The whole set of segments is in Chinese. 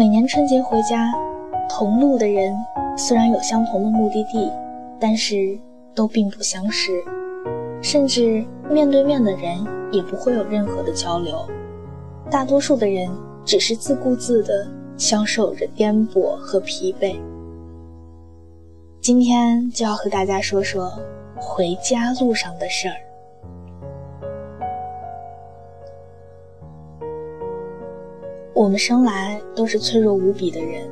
每年春节回家，同路的人虽然有相同的目的地，但是都并不相识，甚至面对面的人也不会有任何的交流。大多数的人只是自顾自地享受着颠簸和疲惫。今天就要和大家说说回家路上的事儿。我们生来都是脆弱无比的人，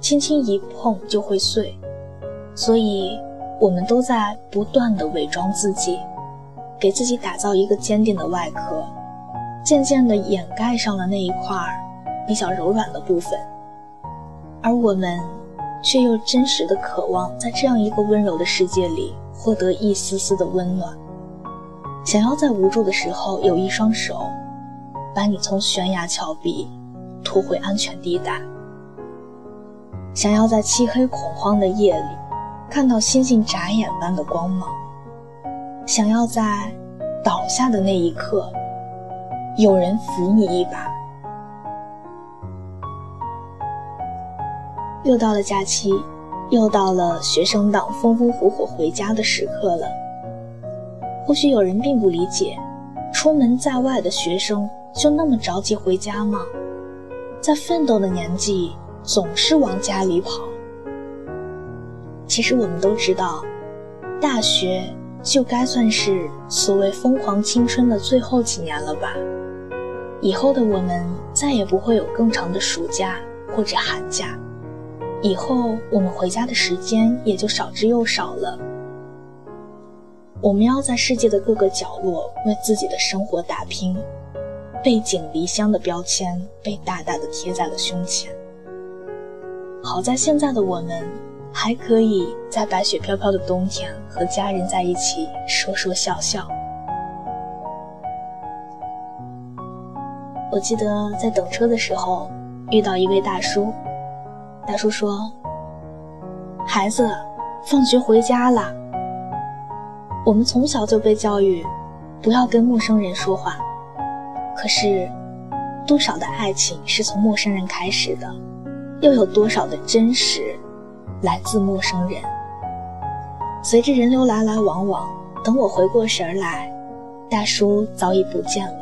轻轻一碰就会碎，所以我们都在不断的伪装自己，给自己打造一个坚定的外壳，渐渐的掩盖上了那一块比较柔软的部分，而我们却又真实的渴望在这样一个温柔的世界里获得一丝丝的温暖，想要在无助的时候有一双手，把你从悬崖峭壁。拖回安全地带。想要在漆黑恐慌的夜里看到星星眨眼般的光芒，想要在倒下的那一刻有人扶你一把。又到了假期，又到了学生党风风火火回家的时刻了。或许有人并不理解，出门在外的学生就那么着急回家吗？在奋斗的年纪，总是往家里跑。其实我们都知道，大学就该算是所谓疯狂青春的最后几年了吧。以后的我们再也不会有更长的暑假或者寒假，以后我们回家的时间也就少之又少了。我们要在世界的各个角落为自己的生活打拼。背井离乡的标签被大大的贴在了胸前。好在现在的我们还可以在白雪飘飘的冬天和家人在一起说说笑笑。我记得在等车的时候遇到一位大叔，大叔说：“孩子，放学回家了。”我们从小就被教育不要跟陌生人说话。可是，多少的爱情是从陌生人开始的，又有多少的真实来自陌生人？随着人流来来往往，等我回过神来，大叔早已不见了。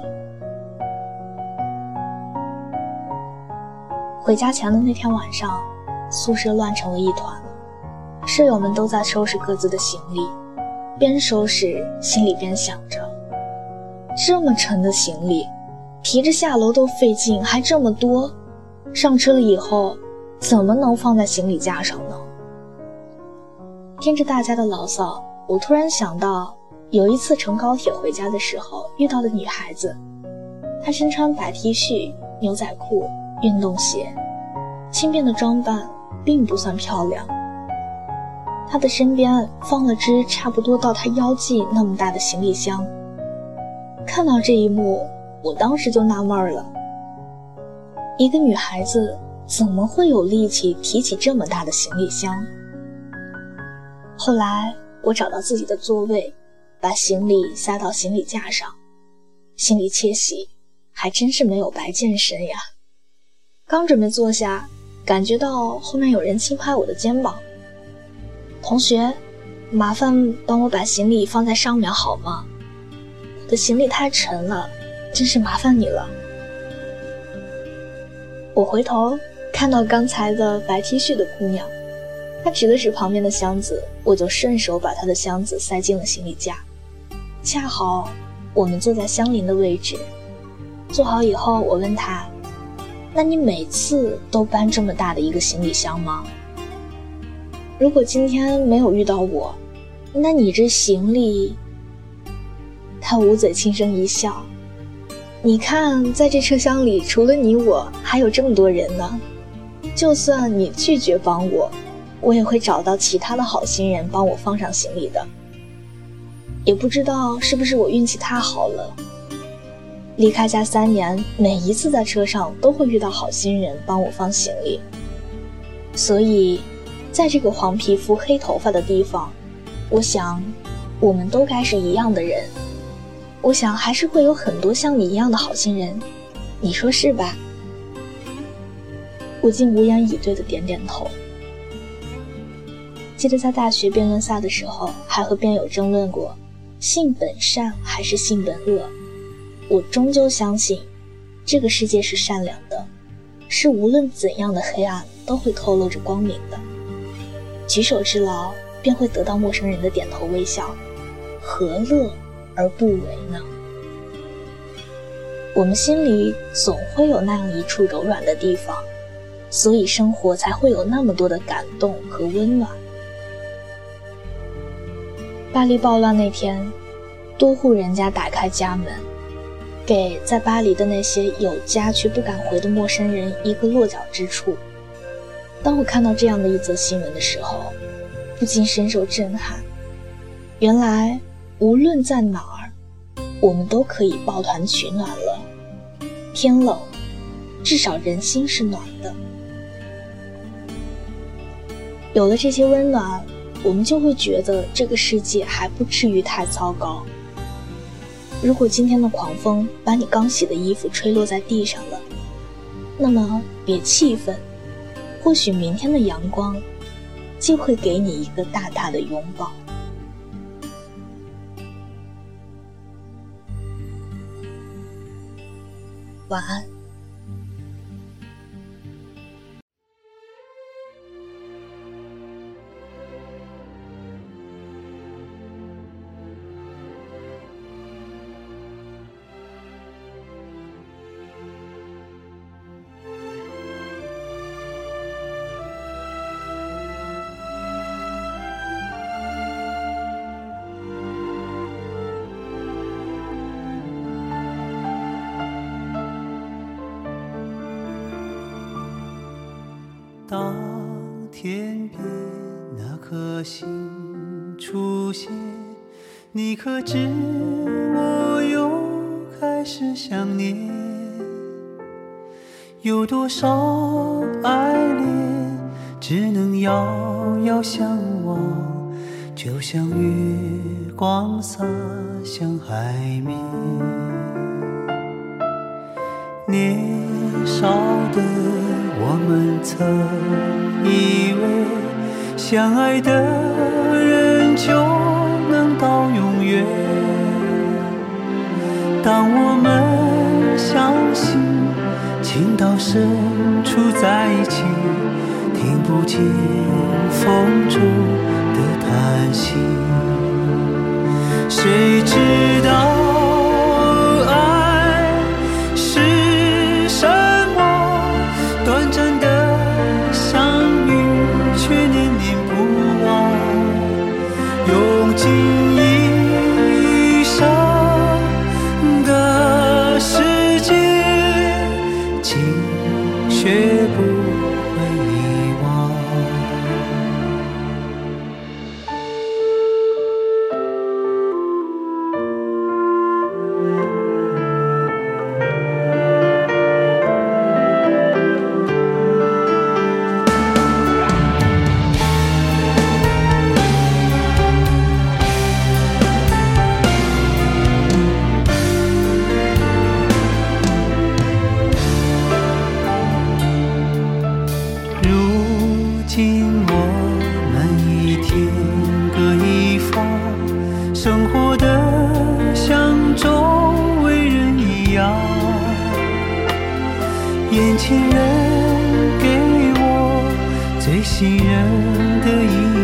回家前的那天晚上，宿舍乱成了一团，舍友们都在收拾各自的行李，边收拾心里边想着：这么沉的行李。提着下楼都费劲，还这么多，上车了以后怎么能放在行李架上呢？听着大家的牢骚，我突然想到，有一次乘高铁回家的时候遇到的女孩子，她身穿白 T 恤、牛仔裤、运动鞋，轻便的装扮并不算漂亮。她的身边放了只差不多到她腰际那么大的行李箱。看到这一幕。我当时就纳闷了，一个女孩子怎么会有力气提起这么大的行李箱？后来我找到自己的座位，把行李塞到行李架上，心里窃喜，还真是没有白健身呀。刚准备坐下，感觉到后面有人轻拍我的肩膀：“同学，麻烦帮我把行李放在上面好吗？我的行李太沉了。”真是麻烦你了。我回头看到刚才的白 T 恤的姑娘，她指了指旁边的箱子，我就顺手把她的箱子塞进了行李架。恰好我们坐在相邻的位置。坐好以后，我问她：“那你每次都搬这么大的一个行李箱吗？如果今天没有遇到我，那你这行李……”她捂嘴轻声一笑。你看，在这车厢里，除了你我，还有这么多人呢。就算你拒绝帮我，我也会找到其他的好心人帮我放上行李的。也不知道是不是我运气太好了，离开家三年，每一次在车上都会遇到好心人帮我放行李。所以，在这个黄皮肤黑头发的地方，我想，我们都该是一样的人。我想还是会有很多像你一样的好心人，你说是吧？我竟无言以对的点点头。记得在大学辩论赛的时候，还和辩友争论过，性本善还是性本恶。我终究相信，这个世界是善良的，是无论怎样的黑暗都会透露着光明的。举手之劳，便会得到陌生人的点头微笑，何乐而不为呢？我们心里总会有那样一处柔软的地方，所以生活才会有那么多的感动和温暖。巴黎暴乱那天，多户人家打开家门，给在巴黎的那些有家却不敢回的陌生人一个落脚之处。当我看到这样的一则新闻的时候，不禁深受震撼。原来，无论在哪儿，我们都可以抱团取暖了。天冷，至少人心是暖的。有了这些温暖。我们就会觉得这个世界还不至于太糟糕。如果今天的狂风把你刚洗的衣服吹落在地上了，那么别气愤，或许明天的阳光就会给你一个大大的拥抱。晚安。当天边那颗星出现，你可知我又开始想念？有多少爱恋只能遥遥相望，就像月光洒向海面。年少的。我们曾以为相爱的人就能到永远。当我们相信情到深处在一起，听不见风中的叹息，谁知道？最信任的。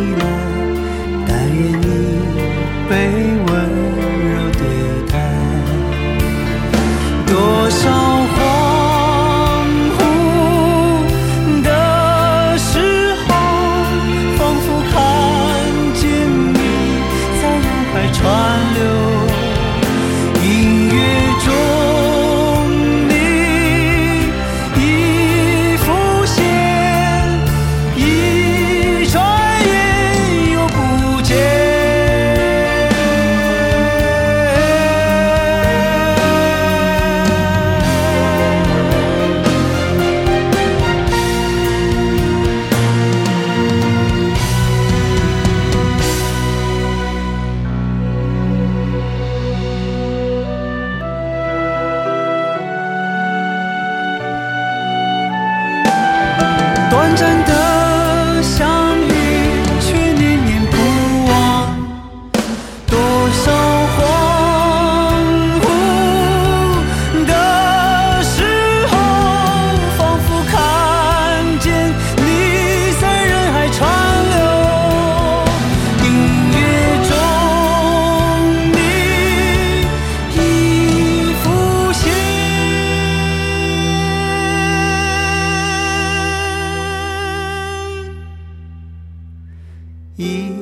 一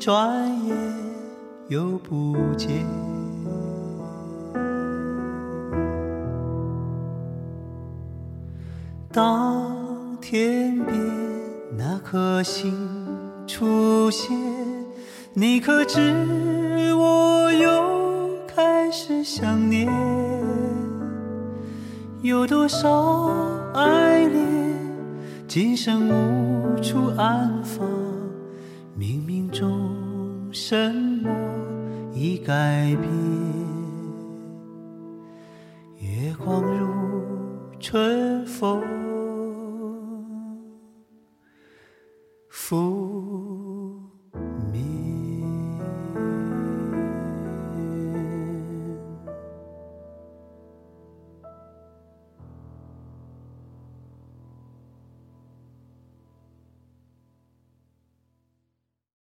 转眼又不见当天边那颗星出现你可知我又开始想念有多少爱恋今生无处安放？什么已改变？月光如春风。拂。